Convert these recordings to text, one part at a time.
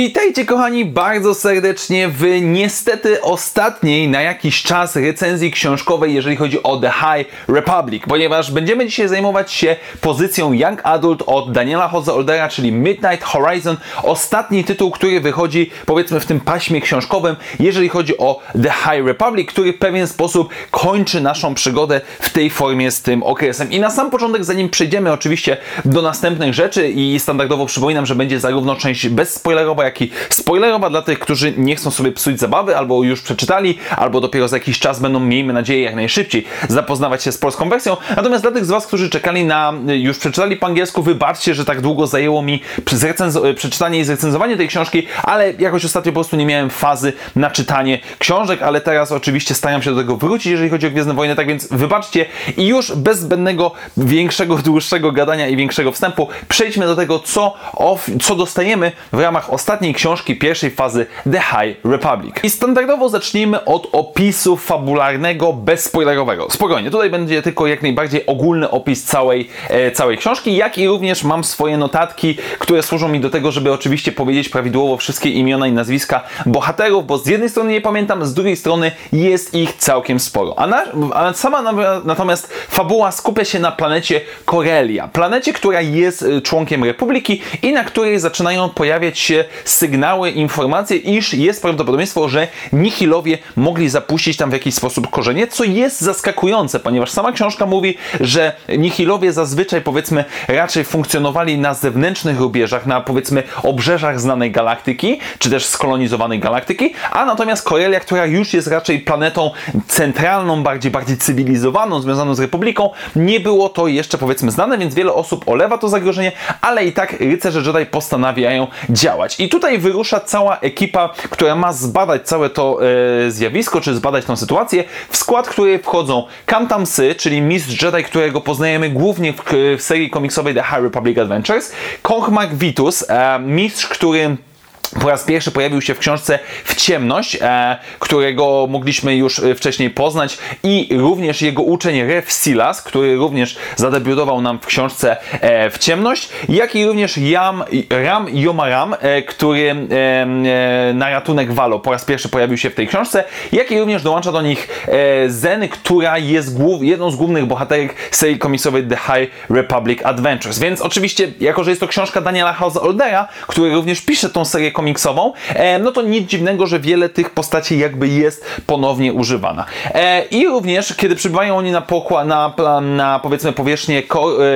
Witajcie kochani bardzo serdecznie w niestety ostatniej na jakiś czas recenzji książkowej, jeżeli chodzi o The High Republic, ponieważ będziemy dzisiaj zajmować się pozycją Young Adult od Daniela Jose Oldera, czyli Midnight Horizon, ostatni tytuł, który wychodzi powiedzmy w tym paśmie książkowym, jeżeli chodzi o The High Republic, który w pewien sposób kończy naszą przygodę w tej formie z tym okresem. I na sam początek, zanim przejdziemy oczywiście do następnych rzeczy i standardowo przypominam, że będzie zarówno część bezspoilerowa, jak i spoilerowa dla tych, którzy nie chcą sobie psuć zabawy, albo już przeczytali, albo dopiero za jakiś czas będą, miejmy nadzieję, jak najszybciej zapoznawać się z polską wersją. Natomiast dla tych z Was, którzy czekali na, już przeczytali po angielsku, wybaczcie, że tak długo zajęło mi przeczytanie i zrecenzowanie tej książki, ale jakoś ostatnio po prostu nie miałem fazy na czytanie książek, ale teraz oczywiście staram się do tego wrócić, jeżeli chodzi o Gwiezdne Wojny, tak więc wybaczcie i już bez zbędnego, większego, dłuższego gadania i większego wstępu przejdźmy do tego, co, co dostajemy w ramach ostatniej ostatniej książki pierwszej fazy The High Republic. I standardowo zacznijmy od opisu fabularnego, bezspoilerowego. Spokojnie, tutaj będzie tylko jak najbardziej ogólny opis całej, e, całej książki, jak i również mam swoje notatki, które służą mi do tego, żeby oczywiście powiedzieć prawidłowo wszystkie imiona i nazwiska bohaterów, bo z jednej strony nie pamiętam, z drugiej strony jest ich całkiem sporo. A, na, a sama na, natomiast fabuła skupia się na planecie Korelia. Planecie, która jest e, członkiem Republiki i na której zaczynają pojawiać się sygnały, informacje, iż jest prawdopodobieństwo, że Nihilowie mogli zapuścić tam w jakiś sposób korzenie, co jest zaskakujące, ponieważ sama książka mówi, że Nihilowie zazwyczaj powiedzmy raczej funkcjonowali na zewnętrznych rubieżach, na powiedzmy obrzeżach znanej galaktyki, czy też skolonizowanej galaktyki, a natomiast Korelia, która już jest raczej planetą centralną, bardziej, bardziej cywilizowaną, związaną z Republiką, nie było to jeszcze powiedzmy znane, więc wiele osób olewa to zagrożenie, ale i tak rycerze Jedi postanawiają działać. I tutaj wyrusza cała ekipa, która ma zbadać całe to e, zjawisko, czy zbadać tą sytuację, w skład której wchodzą Kantam Sy, czyli mistrz Jedi, którego poznajemy głównie w, w serii komiksowej The High Republic Adventures, Kong Vitus, e, mistrz, który po raz pierwszy pojawił się w książce W ciemność, e, którego mogliśmy już e, wcześniej poznać i również jego uczeń Rev Silas, który również zadebiutował nam w książce e, W ciemność, jak i również Yam, Ram Yomaram, który na ratunek Valo po raz pierwszy pojawił się w tej książce, jak i również dołącza do nich Zen, która jest jedną z głównych bohaterek serii komiksowej The High Republic Adventures. Więc oczywiście, jako że jest to książka Daniela House Oldera, który również pisze tą serię komiksową, e, no to nic dziwnego, że wiele tych postaci jakby jest ponownie używana. E, I również, kiedy przybywają oni na pokład, na, na powiedzmy powierzchnię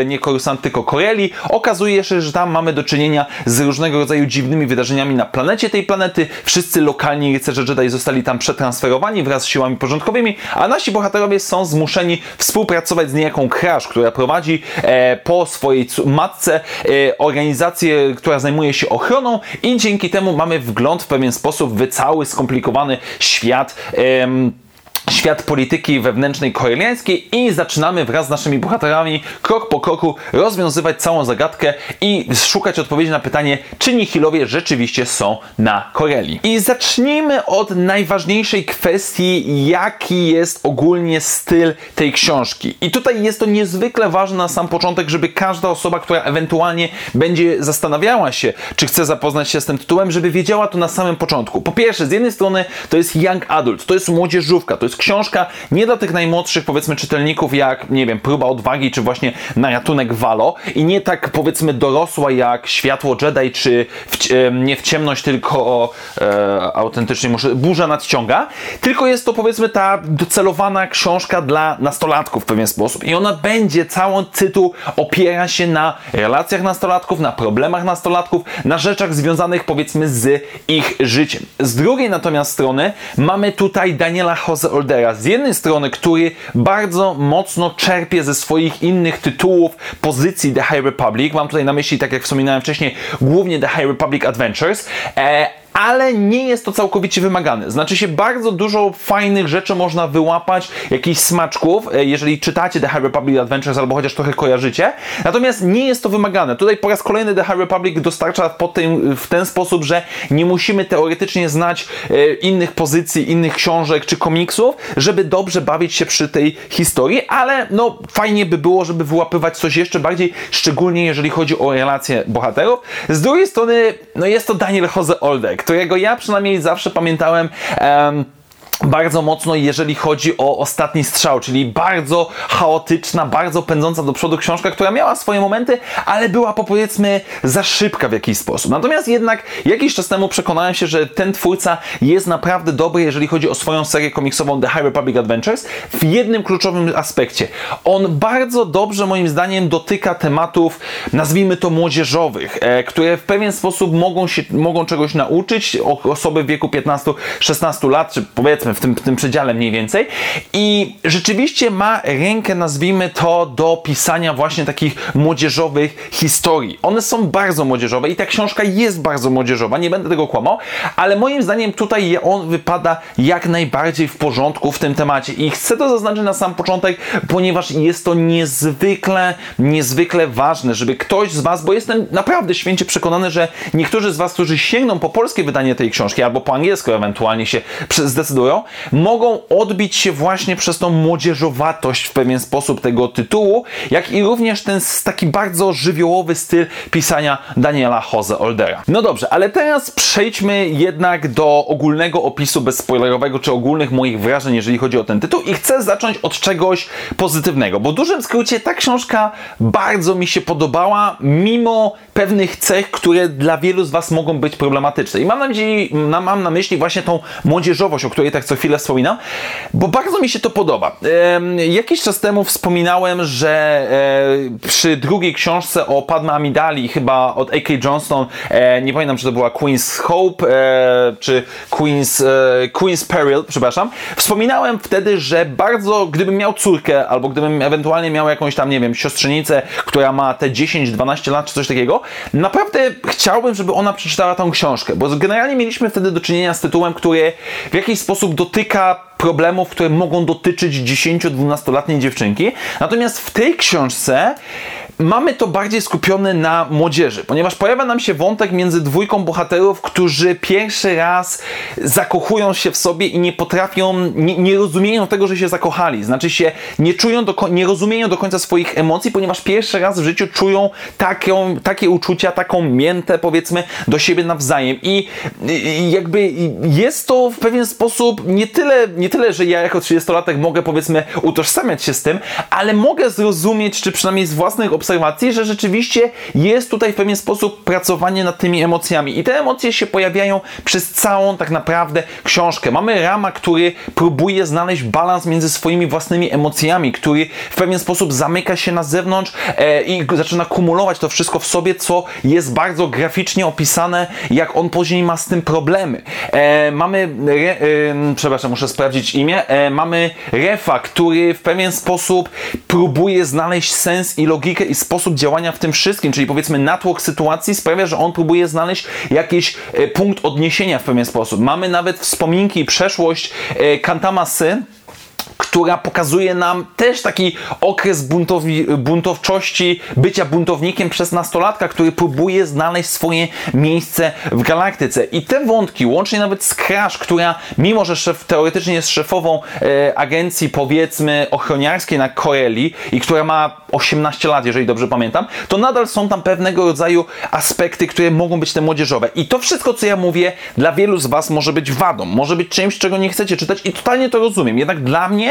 e, nie Korusant, tylko Koreli, okazuje się, że tam mamy do czynienia z różnego rodzaju dziwnymi wydarzeniami na planecie tej planety. Wszyscy lokalni rycerze Jedi zostali tam przetransferowani wraz z siłami porządkowymi, a nasi bohaterowie są zmuszeni współpracować z niejaką Crash, która prowadzi po swojej matce organizację, która zajmuje się ochroną i dzięki temu mamy wgląd w pewien sposób w cały skomplikowany świat świat polityki wewnętrznej koreliańskiej i zaczynamy wraz z naszymi bohaterami krok po kroku rozwiązywać całą zagadkę i szukać odpowiedzi na pytanie, czy Nihilowie rzeczywiście są na Koreli. I zacznijmy od najważniejszej kwestii, jaki jest ogólnie styl tej książki. I tutaj jest to niezwykle ważne na sam początek, żeby każda osoba, która ewentualnie będzie zastanawiała się, czy chce zapoznać się z tym tytułem, żeby wiedziała to na samym początku. Po pierwsze, z jednej strony to jest young adult, to jest młodzieżówka, to jest książka nie dla tych najmłodszych, powiedzmy, czytelników, jak, nie wiem, Próba Odwagi, czy właśnie Na ratunek Valo i nie tak, powiedzmy, dorosła jak Światło Jedi, czy w, nie w ciemność, tylko e, autentycznie muszę, Burza nadciąga, tylko jest to, powiedzmy, ta docelowana książka dla nastolatków w pewien sposób i ona będzie, całą tytuł opiera się na relacjach nastolatków, na problemach nastolatków, na rzeczach związanych, powiedzmy, z ich życiem. Z drugiej natomiast strony mamy tutaj Daniela Jose Z jednej strony, który bardzo mocno czerpie ze swoich innych tytułów pozycji The High Republic. Mam tutaj na myśli, tak jak wspominałem wcześniej, głównie The High Republic Adventures. E, ale nie jest to całkowicie wymagane. Znaczy się bardzo dużo fajnych rzeczy można wyłapać, jakichś smaczków, e, jeżeli czytacie The High Republic Adventures albo chociaż trochę kojarzycie. Natomiast nie jest to wymagane. Tutaj po raz kolejny The High Republic dostarcza po tym, w ten sposób, że nie musimy teoretycznie znać e, innych pozycji, innych książek czy komiksów, żeby dobrze bawić się przy tej historii, ale no fajnie by było, żeby wyłapywać coś jeszcze bardziej, szczególnie jeżeli chodzi o relacje bohaterów. Z drugiej strony, no jest to Daniel Jose Olde, którego ja przynajmniej zawsze pamiętałem. Um, bardzo mocno, jeżeli chodzi o ostatni strzał, czyli bardzo chaotyczna, bardzo pędząca do przodu książka, która miała swoje momenty, ale była powiedzmy za szybka w jakiś sposób. Natomiast jednak jakiś czas temu przekonałem się, że ten twórca jest naprawdę dobry, jeżeli chodzi o swoją serię komiksową The High Republic Adventures w jednym kluczowym aspekcie. On bardzo dobrze moim zdaniem dotyka tematów, nazwijmy to młodzieżowych, e, które w pewien sposób mogą się, mogą czegoś nauczyć osoby w wieku 15-16 lat, czy powiedzmy w tym, w tym przedziale mniej więcej. I rzeczywiście ma rękę, nazwijmy to, do pisania właśnie takich młodzieżowych historii. One są bardzo młodzieżowe i ta książka jest bardzo młodzieżowa, nie będę tego kłamał, ale moim zdaniem tutaj on wypada jak najbardziej w porządku w tym temacie. I chcę to zaznaczyć na sam początek, ponieważ jest to niezwykle, niezwykle ważne, żeby ktoś z Was, bo jestem naprawdę święcie przekonany, że niektórzy z Was, którzy sięgną po polskie wydanie tej książki albo po angielsku ewentualnie się zdecydują, mogą odbić się właśnie przez tą młodzieżowatość w pewien sposób tego tytułu, jak i również ten taki bardzo żywiołowy styl pisania Daniela Jose Oldera. No dobrze, ale teraz przejdźmy jednak do ogólnego opisu bezspoilerowego, czy ogólnych moich wrażeń, jeżeli chodzi o ten tytuł i chcę zacząć od czegoś pozytywnego, bo w dużym skrócie ta książka bardzo mi się podobała, mimo pewnych cech, które dla wielu z Was mogą być problematyczne. I mam na myśli, mam na myśli właśnie tą młodzieżowość, o której tak co chwilę wspominam, bo bardzo mi się to podoba. E, jakiś czas temu wspominałem, że e, przy drugiej książce o Padma Amidali, chyba od A.K. Johnston, e, nie pamiętam, czy to była Queen's Hope, e, czy Queen's, e, Queen's Peril, przepraszam, wspominałem wtedy, że bardzo, gdybym miał córkę, albo gdybym ewentualnie miał jakąś tam, nie wiem, siostrzenicę, która ma te 10-12 lat, czy coś takiego, naprawdę chciałbym, żeby ona przeczytała tą książkę, bo generalnie mieliśmy wtedy do czynienia z tytułem, który w jakiś sposób dotyka problemów, które mogą dotyczyć 10-12-letniej dziewczynki. Natomiast w tej książce mamy to bardziej skupione na młodzieży, ponieważ pojawia nam się wątek między dwójką bohaterów, którzy pierwszy raz zakochują się w sobie i nie potrafią, nie, nie rozumieją tego, że się zakochali. Znaczy się nie czują, do, nie rozumieją do końca swoich emocji, ponieważ pierwszy raz w życiu czują taką, takie uczucia, taką miętę powiedzmy do siebie nawzajem i, i jakby jest to w pewien sposób nie tyle, nie tyle, że ja jako 30-latek mogę powiedzmy utożsamiać się z tym, ale mogę zrozumieć, czy przynajmniej z własnych obserwacji, że rzeczywiście jest tutaj w pewien sposób pracowanie nad tymi emocjami. I te emocje się pojawiają przez całą tak naprawdę książkę. Mamy Rama, który próbuje znaleźć balans między swoimi własnymi emocjami, który w pewien sposób zamyka się na zewnątrz e, i zaczyna kumulować to wszystko w sobie, co jest bardzo graficznie opisane, jak on później ma z tym problemy. E, mamy, re, e, przepraszam, muszę sprawdzić imię, e, mamy Refa, który w pewien sposób próbuje znaleźć sens i logikę i sposób działania w tym wszystkim, czyli powiedzmy natłok sytuacji sprawia, że on próbuje znaleźć jakiś e, punkt odniesienia w pewien sposób. Mamy nawet wspominki i przeszłość e, Kantamasy, która pokazuje nam też taki okres buntowi, buntowczości, bycia buntownikiem przez nastolatka, który próbuje znaleźć swoje miejsce w galaktyce. I te wątki, łącznie nawet z Crash, która mimo, że szef, teoretycznie jest szefową e, agencji powiedzmy ochroniarskiej na Corelli i która ma 18 lat, jeżeli dobrze pamiętam, to nadal są tam pewnego rodzaju aspekty, które mogą być te młodzieżowe. I to wszystko, co ja mówię, dla wielu z Was może być wadą, może być czymś, czego nie chcecie czytać i totalnie to rozumiem. Jednak dla mnie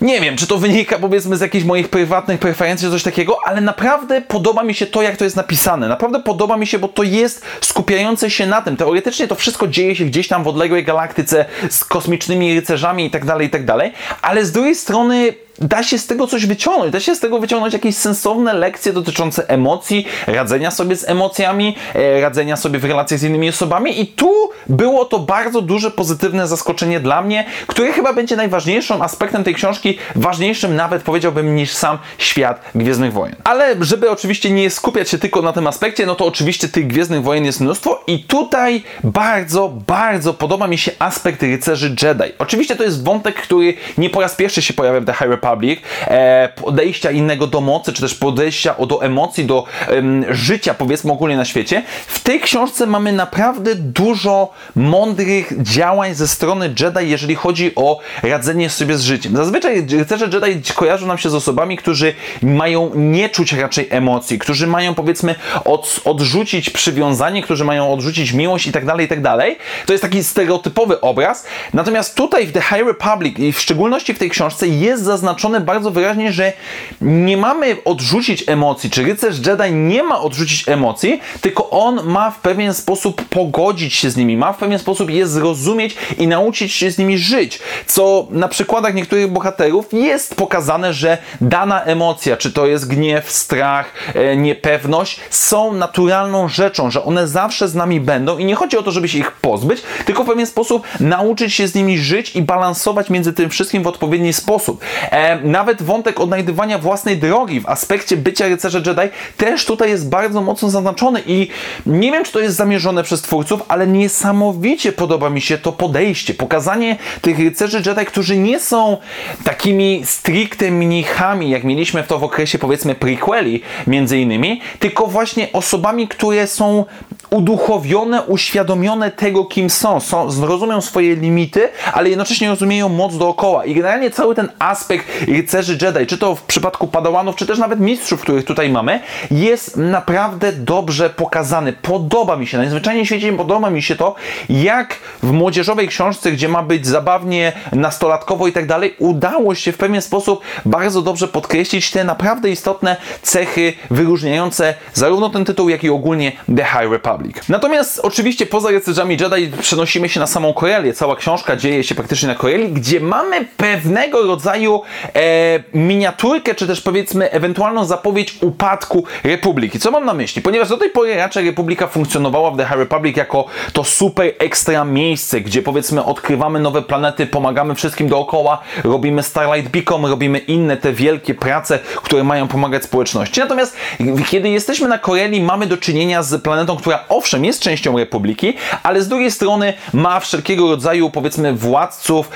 nie wiem, czy to wynika powiedzmy z jakichś moich prywatnych preferencji, czy coś takiego, ale naprawdę podoba mi się to, jak to jest napisane. Naprawdę podoba mi się, bo to jest skupiające się na tym. Teoretycznie to wszystko dzieje się gdzieś tam w odległej galaktyce z kosmicznymi rycerzami i tak dalej, i tak dalej, ale z drugiej strony da się z tego coś wyciągnąć, da się z tego wyciągnąć jakieś sensowne lekcje dotyczące emocji, radzenia sobie z emocjami, e, radzenia sobie w relacjach z innymi osobami i tu było to bardzo duże pozytywne zaskoczenie dla mnie, które chyba będzie najważniejszym aspektem tej książki, ważniejszym nawet powiedziałbym niż sam świat Gwiezdnych Wojen. Ale żeby oczywiście nie skupiać się tylko na tym aspekcie, no to oczywiście tych Gwiezdnych Wojen jest mnóstwo i tutaj bardzo, bardzo podoba mi się aspekt rycerzy Jedi. Oczywiście to jest wątek, który nie po raz pierwszy się pojawia w The High Republic, e, podejścia innego do mocy, czy też podejścia do emocji, do życia powiedzmy ogólnie na świecie. W tej książce mamy naprawdę dużo mądrych działań ze strony Jedi, jeżeli chodzi o radzenie sobie z życiem. Zazwyczaj rycerze Jedi kojarzą nam się z osobami, którzy mają nie czuć raczej emocji, którzy mają powiedzmy od, odrzucić przywiązanie, którzy mają odrzucić miłość i tak dalej, i tak dalej. To jest taki stereotypowy obraz. Natomiast tutaj w The High Republic i w szczególności w tej książce jest zaznaczone bardzo wyraźnie, że nie mamy odrzucić emocji, czy rycerz Jedi nie ma odrzucić emocji, tylko on ma w pewien sposób pogodzić się z nimi, ma w pewien sposób je zrozumieć i nauczyć się z nimi żyć. Co na przykładach niektórych bohaterów jest pokazane, że dana emocja, czy to jest gniew, strach, e, niepewność, są naturalną rzeczą, że one zawsze z nami będą i nie chodzi o to, żeby się ich pozbyć, tylko w pewien sposób nauczyć się z nimi żyć i balansować między tym wszystkim w odpowiedni sposób. Nawet wątek odnajdywania własnej drogi w aspekcie bycia rycerza Jedi też tutaj jest bardzo mocno zaznaczony i nie wiem, czy to jest zamierzone przez twórców, ale niesamowicie podoba mi się to podejście, pokazanie tych rycerzy Jedi, którzy nie są takimi stricte mnichami, jak mieliśmy w to w okresie powiedzmy prequeli między innymi, tylko właśnie osobami, które są uduchowione, uświadomione tego, kim są. są. Swoje limity, ale jednocześnie rozumieją moc dookoła. I generalnie cały ten aspekt rycerzy Jedi, czy to w przypadku padałanów, czy też nawet mistrzów, których tutaj mamy, jest naprawdę dobrze pokazany. Podoba mi się, najzwyczajniej w świecie podoba mi się to, jak w młodzieżowej książce, gdzie ma być zabawnie, nastolatkowo i tak dalej, udało się w pewien sposób bardzo dobrze podkreślić te naprawdę istotne cechy wyróżniające zarówno ten tytuł, jak i ogólnie The High Republic. Natomiast oczywiście poza rycerzami Jedi przenosimy się na samą Korelię. Cała książka dzieje się praktycznie na Koreli, gdzie mamy pewnego rodzaju e, miniaturkę, czy też powiedzmy ewentualną zapowiedź upadku Republiki. Co mam na myśli? Ponieważ do tej pory raczej Republika funkcjonowała w The High Republic jako to super ekstra miejsce, gdzie powiedzmy odkrywamy nowe planety, pomagamy wszystkim dookoła, robimy Starlight Beacon, robimy inne te wielkie prace, które mają pomagać społeczności. Natomiast kiedy jesteśmy na Koreli, mamy do czynienia z planetą, która owszem jest częścią Republiki, ale z drugiej strony ma wszelkiego rodzaju powiedzmy władców,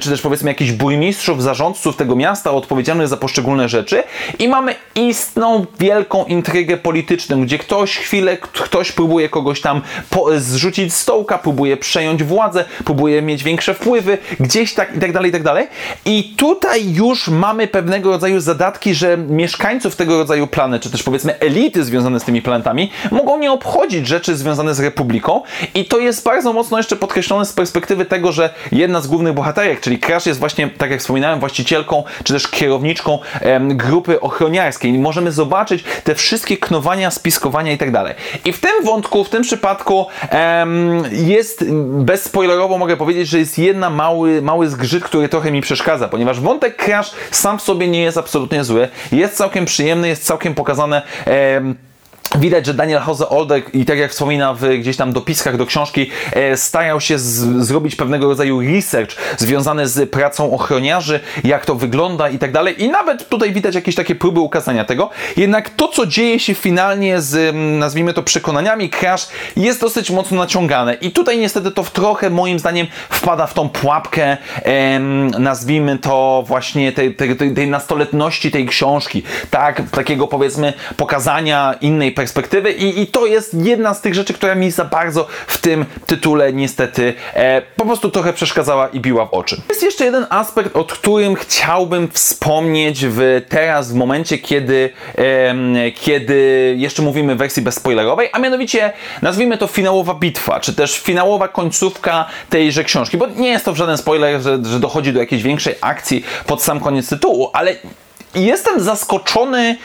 czy też powiedzmy jakichś burmistrzów, zarządców tego miasta odpowiedzialnych za poszczególne rzeczy i mamy istną wielką intrygę polityczną, gdzie ktoś chwilę, ktoś próbuje kogoś tam po, zrzucić z stołka, próbuje przejąć władzę, próbuje mieć większe wpływy, gdzieś tak i tak dalej, i tak dalej. I tutaj już mamy pewnego rodzaju zadatki, że mieszkańców tego rodzaju planet, czy też powiedzmy elity związane z tymi planetami, mogą nie obchodzić rzeczy związane z Republiką i to jest bardzo mocno jeszcze podkreślone z perspektywy tego, że jedna z głównych bohaterek, czyli Crash jest właśnie, tak jak wspominałem, właścicielką, czy też kierowniczką em, grupy ochroniarskiej. Możemy zobaczyć te wszystkie knowania, spiskowania i tak dalej. I w tym wątku, w tym przypadku em, jest, bezspoilerowo mogę powiedzieć, że jest jedna mały, mały zgrzyt, który trochę mi przeszkadza, ponieważ wątek Crash sam w sobie nie jest absolutnie zły, jest całkiem przyjemny, jest całkiem pokazane em, Widać, że Daniel Hose Oldek i tak jak wspomina w gdzieś tam dopiskach do książki, e, starał się z, zrobić pewnego rodzaju research związany z pracą ochroniarzy, jak to wygląda i tak dalej. I nawet tutaj widać jakieś takie próby ukazania tego. Jednak to, co dzieje się finalnie z, nazwijmy to, przekonaniami Crash, jest dosyć mocno naciągane. I tutaj niestety to w trochę, moim zdaniem, wpada w tą pułapkę, nazwijmy to właśnie tej, tej, tej nastoletności tej książki. Tak, takiego powiedzmy pokazania innej perspektywy i, i to jest jedna z tych rzeczy, która mi za bardzo w tym tytule niestety e, po prostu trochę przeszkadzała i biła w oczy. Jest jeszcze jeden aspekt, o którym chciałbym wspomnieć w teraz, w momencie, kiedy, e, kiedy jeszcze mówimy w wersji bezspoilerowej, a mianowicie nazwijmy to finałowa bitwa, czy też finałowa końcówka tejże książki, bo nie jest to żaden spoiler, że, że dochodzi do jakiejś większej akcji pod sam koniec tytułu, ale jestem zaskoczony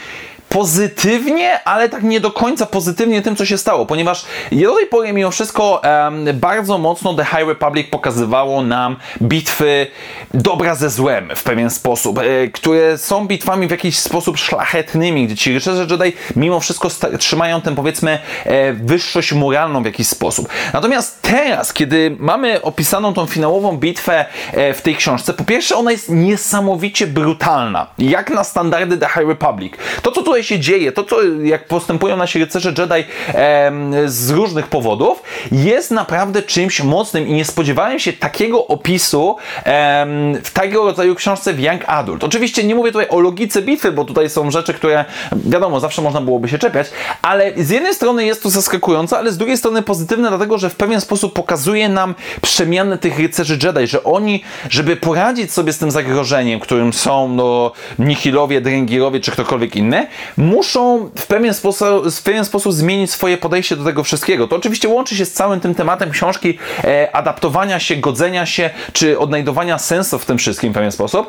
pozytywnie, ale tak nie do końca pozytywnie tym, co się stało, ponieważ do tej pory mimo wszystko um, bardzo mocno The High Republic pokazywało nam bitwy dobra ze złem w pewien sposób, e, które są bitwami w jakiś sposób szlachetnymi, gdzie ci rycerze Jedi mimo wszystko trzymają tę powiedzmy e, wyższość moralną w jakiś sposób. Natomiast teraz, kiedy mamy opisaną tą finałową bitwę e, w tej książce, po pierwsze ona jest niesamowicie brutalna, jak na standardy The High Republic. To, co tutaj się dzieje, to co, jak postępują nasi rycerze Jedi e, z różnych powodów, jest naprawdę czymś mocnym i nie spodziewałem się takiego opisu e, w tego rodzaju książce w Young Adult. Oczywiście nie mówię tutaj o logice bitwy, bo tutaj są rzeczy, które wiadomo, zawsze można byłoby się czepiać, ale z jednej strony jest to zaskakujące, ale z drugiej strony pozytywne, dlatego że w pewien sposób pokazuje nam przemianę tych rycerzy Jedi, że oni, żeby poradzić sobie z tym zagrożeniem, którym są no, Nihilowie, Drengirowie czy ktokolwiek inny, muszą w pewien, sposób, w pewien sposób zmienić swoje podejście do tego wszystkiego. To oczywiście łączy się z całym tym tematem książki e, adaptowania się, godzenia się, czy odnajdowania sensu w tym wszystkim w pewien sposób,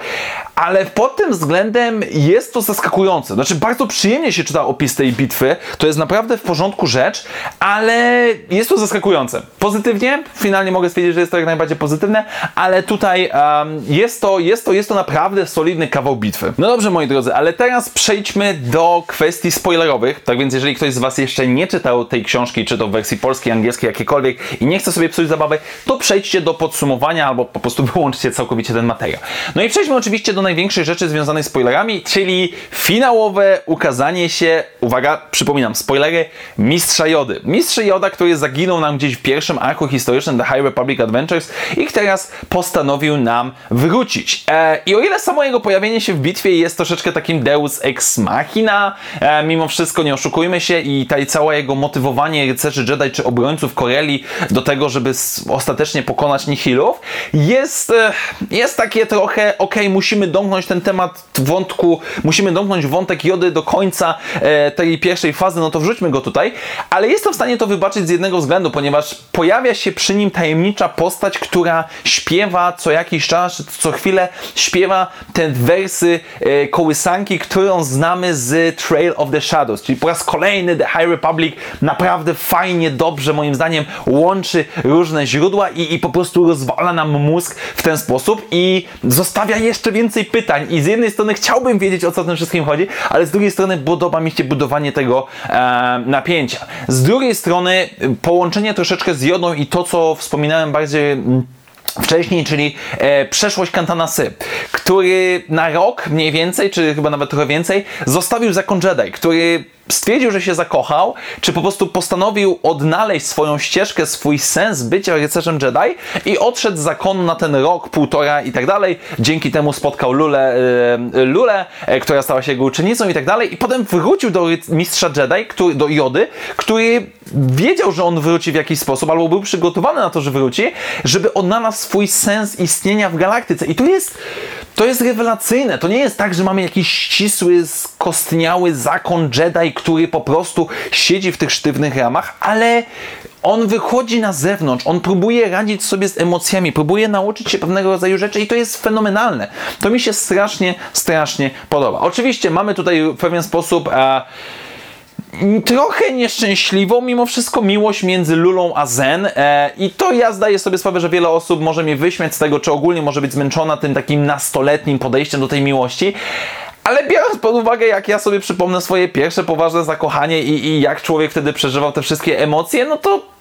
ale pod tym względem jest to zaskakujące. Znaczy, bardzo przyjemnie się czyta opis tej bitwy, to jest naprawdę w porządku rzecz, ale jest to zaskakujące. Pozytywnie, finalnie mogę stwierdzić, że jest to jak najbardziej pozytywne, ale tutaj um, jest, to, jest, to, jest to naprawdę solidny kawał bitwy. No dobrze, moi drodzy, ale teraz przejdźmy do kwestii spoilerowych. Tak więc, jeżeli ktoś z Was jeszcze nie czytał tej książki, czy to w wersji polskiej, angielskiej, jakiejkolwiek i nie chce sobie psuć zabawy, to przejdźcie do podsumowania albo po prostu wyłączcie całkowicie ten materiał. No i przejdźmy oczywiście do największej rzeczy związanej z spoilerami, czyli finałowe ukazanie się, uwaga, przypominam, spoilery, Mistrza Jody. Mistrz Joda, który zaginął nam gdzieś w pierwszym arku historycznym The High Republic Adventures i teraz postanowił nam wrócić. E, I o ile samo jego pojawienie się w bitwie jest troszeczkę takim deus ex machina, e, mimo wszystko nie oszukujmy się i ta całe jego motywowanie rycerzy Jedi czy obrońców Koreli do tego, żeby ostatecznie pokonać Nihilów, jest, e, jest takie trochę, ok, musimy domknąć ten temat wątku, musimy domknąć wątek Jody do końca e, tej pierwszej fazy, no to wrzućmy go tutaj, ale jestem w stanie to wybaczyć z jednego względu, ponieważ pojawia się przy nim tajemnicza postać, która śpiewa co jakiś czas, co chwilę śpiewa te wersy e, kołysanki, którą znamy z Trail of the Shadows, czyli po raz kolejny The High Republic naprawdę fajnie, dobrze moim zdaniem łączy różne źródła i, i po prostu rozwala nam mózg w ten sposób i zostawia jeszcze więcej pytań i z jednej strony chciałbym wiedzieć o co tym wszystkim chodzi, ale z drugiej strony podoba mi się budowanie tego e, napięcia. Z drugiej strony połączenie troszeczkę z jodą i to co wspominałem bardziej wcześniej, czyli e, przeszłość Kantana Sy, który na rok mniej więcej, czy chyba nawet trochę więcej, zostawił zakon Jedi, który stwierdził, że się zakochał, czy po prostu postanowił odnaleźć swoją ścieżkę, swój sens bycia rycerzem Jedi i odszedł z zakonu na ten rok, półtora i tak dalej. Dzięki temu spotkał Lulę, yy, Lulę yy, która stała się jego uczennicą i tak dalej. I potem wrócił do mistrza Jedi, który, do Jody, który wiedział, że on wróci w jakiś sposób, albo był przygotowany na to, że wróci, żeby odnalazł swój sens istnienia w galaktyce. I to jest, to jest rewelacyjne. To nie jest tak, że mamy jakiś ścisły, skostniały zakon Jedi, który po prostu siedzi w tych sztywnych ramach, ale on wychodzi na zewnątrz, on próbuje radzić sobie z emocjami, próbuje nauczyć się pewnego rodzaju rzeczy i to jest fenomenalne. To mi się strasznie, strasznie podoba. Oczywiście mamy tutaj w pewien sposób. E, trochę nieszczęśliwą, mimo wszystko miłość między Lulą a Zen e, i to ja zdaję sobie sprawę, że wiele osób może mnie wyśmiać z tego, czy ogólnie może być zmęczona tym takim nastoletnim podejściem do tej miłości, ale biorąc pod uwagę, jak ja sobie przypomnę swoje pierwsze poważne zakochanie i, i jak człowiek wtedy przeżywał te wszystkie emocje, no to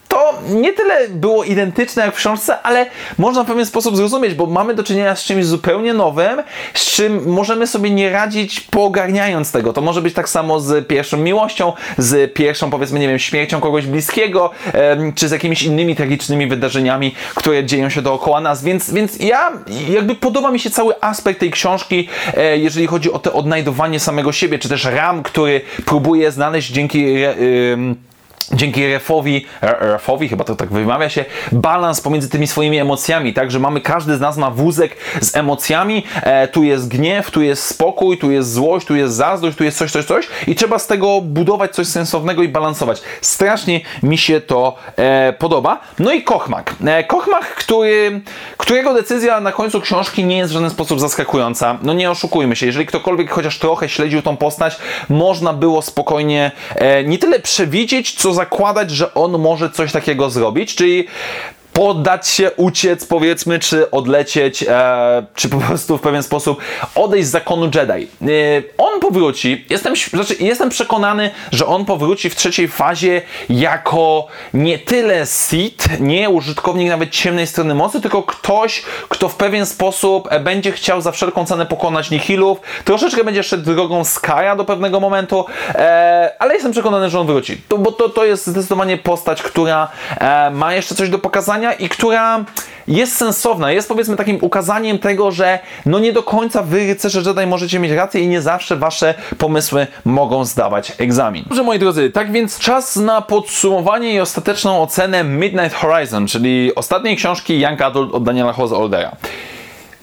nie tyle było identyczne jak w książce, ale można w pewien sposób zrozumieć, bo mamy do czynienia z czymś zupełnie nowym, z czym możemy sobie nie radzić poogarniając tego. To może być tak samo z pierwszą miłością, z pierwszą powiedzmy, nie wiem, śmiercią kogoś bliskiego, czy z jakimiś innymi tragicznymi wydarzeniami, które dzieją się dookoła nas, więc, więc ja jakby podoba mi się cały aspekt tej książki, e, jeżeli chodzi o to odnajdowanie samego siebie, czy też ram, który próbuje znaleźć dzięki dzięki refowi, refowi, chyba to tak wymawia się, balans pomiędzy tymi swoimi emocjami, tak, że mamy, każdy z nas ma wózek z emocjami, e, tu jest gniew, tu jest spokój, tu jest złość, tu jest zazdrość, tu jest coś, coś, coś i trzeba z tego budować coś sensownego i balansować. Strasznie mi się to e, podoba. No i Kochmak. E, Kochmak, który, którego decyzja na końcu książki nie jest w żaden sposób zaskakująca. No nie oszukujmy się, jeżeli ktokolwiek chociaż trochę śledził tą postać, można było spokojnie e, nie tyle przewidzieć, co zakładać, że on może coś takiego zrobić, czyli poddać się, uciec powiedzmy, czy odlecieć, e, czy po prostu w pewien sposób odejść z zakonu Jedi. E, on powróci, jestem, znaczy jestem przekonany, że on powróci w trzeciej fazie jako nie tyle Sith, nie użytkownik nawet ciemnej strony mocy, tylko ktoś, kto w pewien sposób e, będzie chciał za wszelką cenę pokonać Nihilów, troszeczkę będzie szedł drogą Skya do pewnego momentu, e, ale jestem przekonany, że on wróci, to, bo to, to jest zdecydowanie postać, która e, ma jeszcze coś do pokazania, i która jest sensowna, jest powiedzmy takim ukazaniem tego, że no nie do końca wy, rycerze Jedi, możecie mieć rację i nie zawsze wasze pomysły mogą zdawać egzamin. Dobrze, moi drodzy, tak więc czas na podsumowanie i ostateczną ocenę Midnight Horizon, czyli ostatniej książki Young Adult od Daniela Hoza Oldera.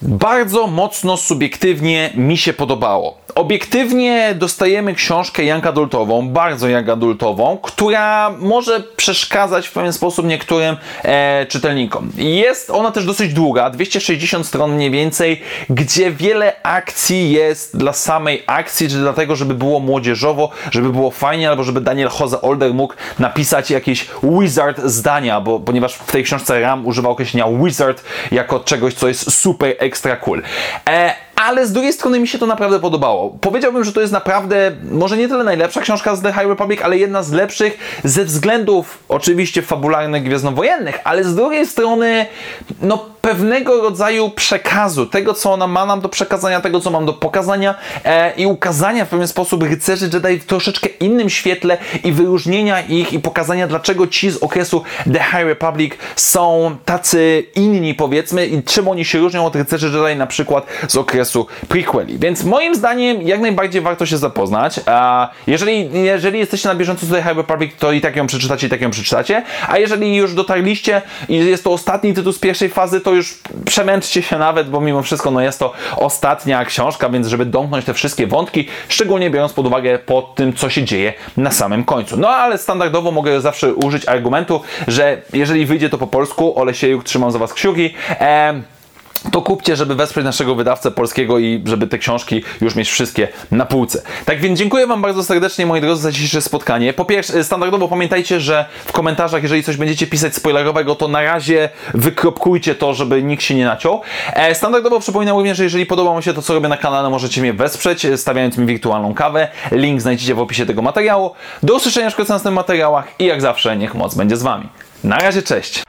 Bardzo mocno subiektywnie mi się podobało obiektywnie dostajemy książkę young adultową, bardzo young adultową, która może przeszkadzać w pewien sposób niektórym e, czytelnikom. Jest ona też dosyć długa, 260 stron mniej więcej, gdzie wiele akcji jest dla samej akcji, czy dlatego, żeby było młodzieżowo, żeby było fajnie, albo żeby Daniel Jose Older mógł napisać jakieś wizard zdania, bo, ponieważ w tej książce Ram używał określenia wizard jako czegoś, co jest super extra cool. E, ale z drugiej strony mi się to naprawdę podobało. Powiedziałbym, że to jest naprawdę, może nie tyle najlepsza książka z The High Republic, ale jedna z lepszych ze względów oczywiście fabularnych, gwiezdnowojennych, ale z drugiej strony, no pewnego rodzaju przekazu, tego co ona ma nam do przekazania, tego co mam do pokazania e, i ukazania w pewien sposób rycerzy Jedi w troszeczkę innym świetle i wyróżnienia ich i pokazania dlaczego ci z okresu The High Republic są tacy inni powiedzmy i czym oni się różnią od rycerzy Jedi na przykład z okresu prequeli. Więc moim zdaniem jak najbardziej warto się zapoznać. A jeżeli, jeżeli jesteście na bieżąco z The High Republic, to i tak ją przeczytacie, i tak ją przeczytacie. A jeżeli już dotarliście i jest to ostatni tytuł z pierwszej fazy, to już przemęczcie się nawet, bo mimo wszystko no jest to ostatnia książka, więc żeby domknąć te wszystkie wątki, szczególnie biorąc pod uwagę po tym, co się dzieje na samym końcu. No ale standardowo mogę zawsze użyć argumentu, że jeżeli wyjdzie to po polsku, Olesiejuk trzymam za Was kciuki. To kupcie, żeby wesprzeć naszego wydawcę polskiego i żeby te książki już mieć wszystkie na półce. Tak więc dziękuję Wam bardzo serdecznie, moi drodzy, za dzisiejsze spotkanie. Po pierwsze, standardowo pamiętajcie, że w komentarzach, jeżeli coś będziecie pisać spoilerowego, to na razie wykropkujcie to, żeby nikt się nie naciął. E, standardowo przypominam również, że jeżeli podoba Wam się to, co robię na kanale, możecie mnie wesprzeć, stawiając mi wirtualną kawę. Link znajdziecie w opisie tego materiału. Do usłyszenia w następnych materiałach i jak zawsze, niech moc będzie z Wami. Na razie, cześć!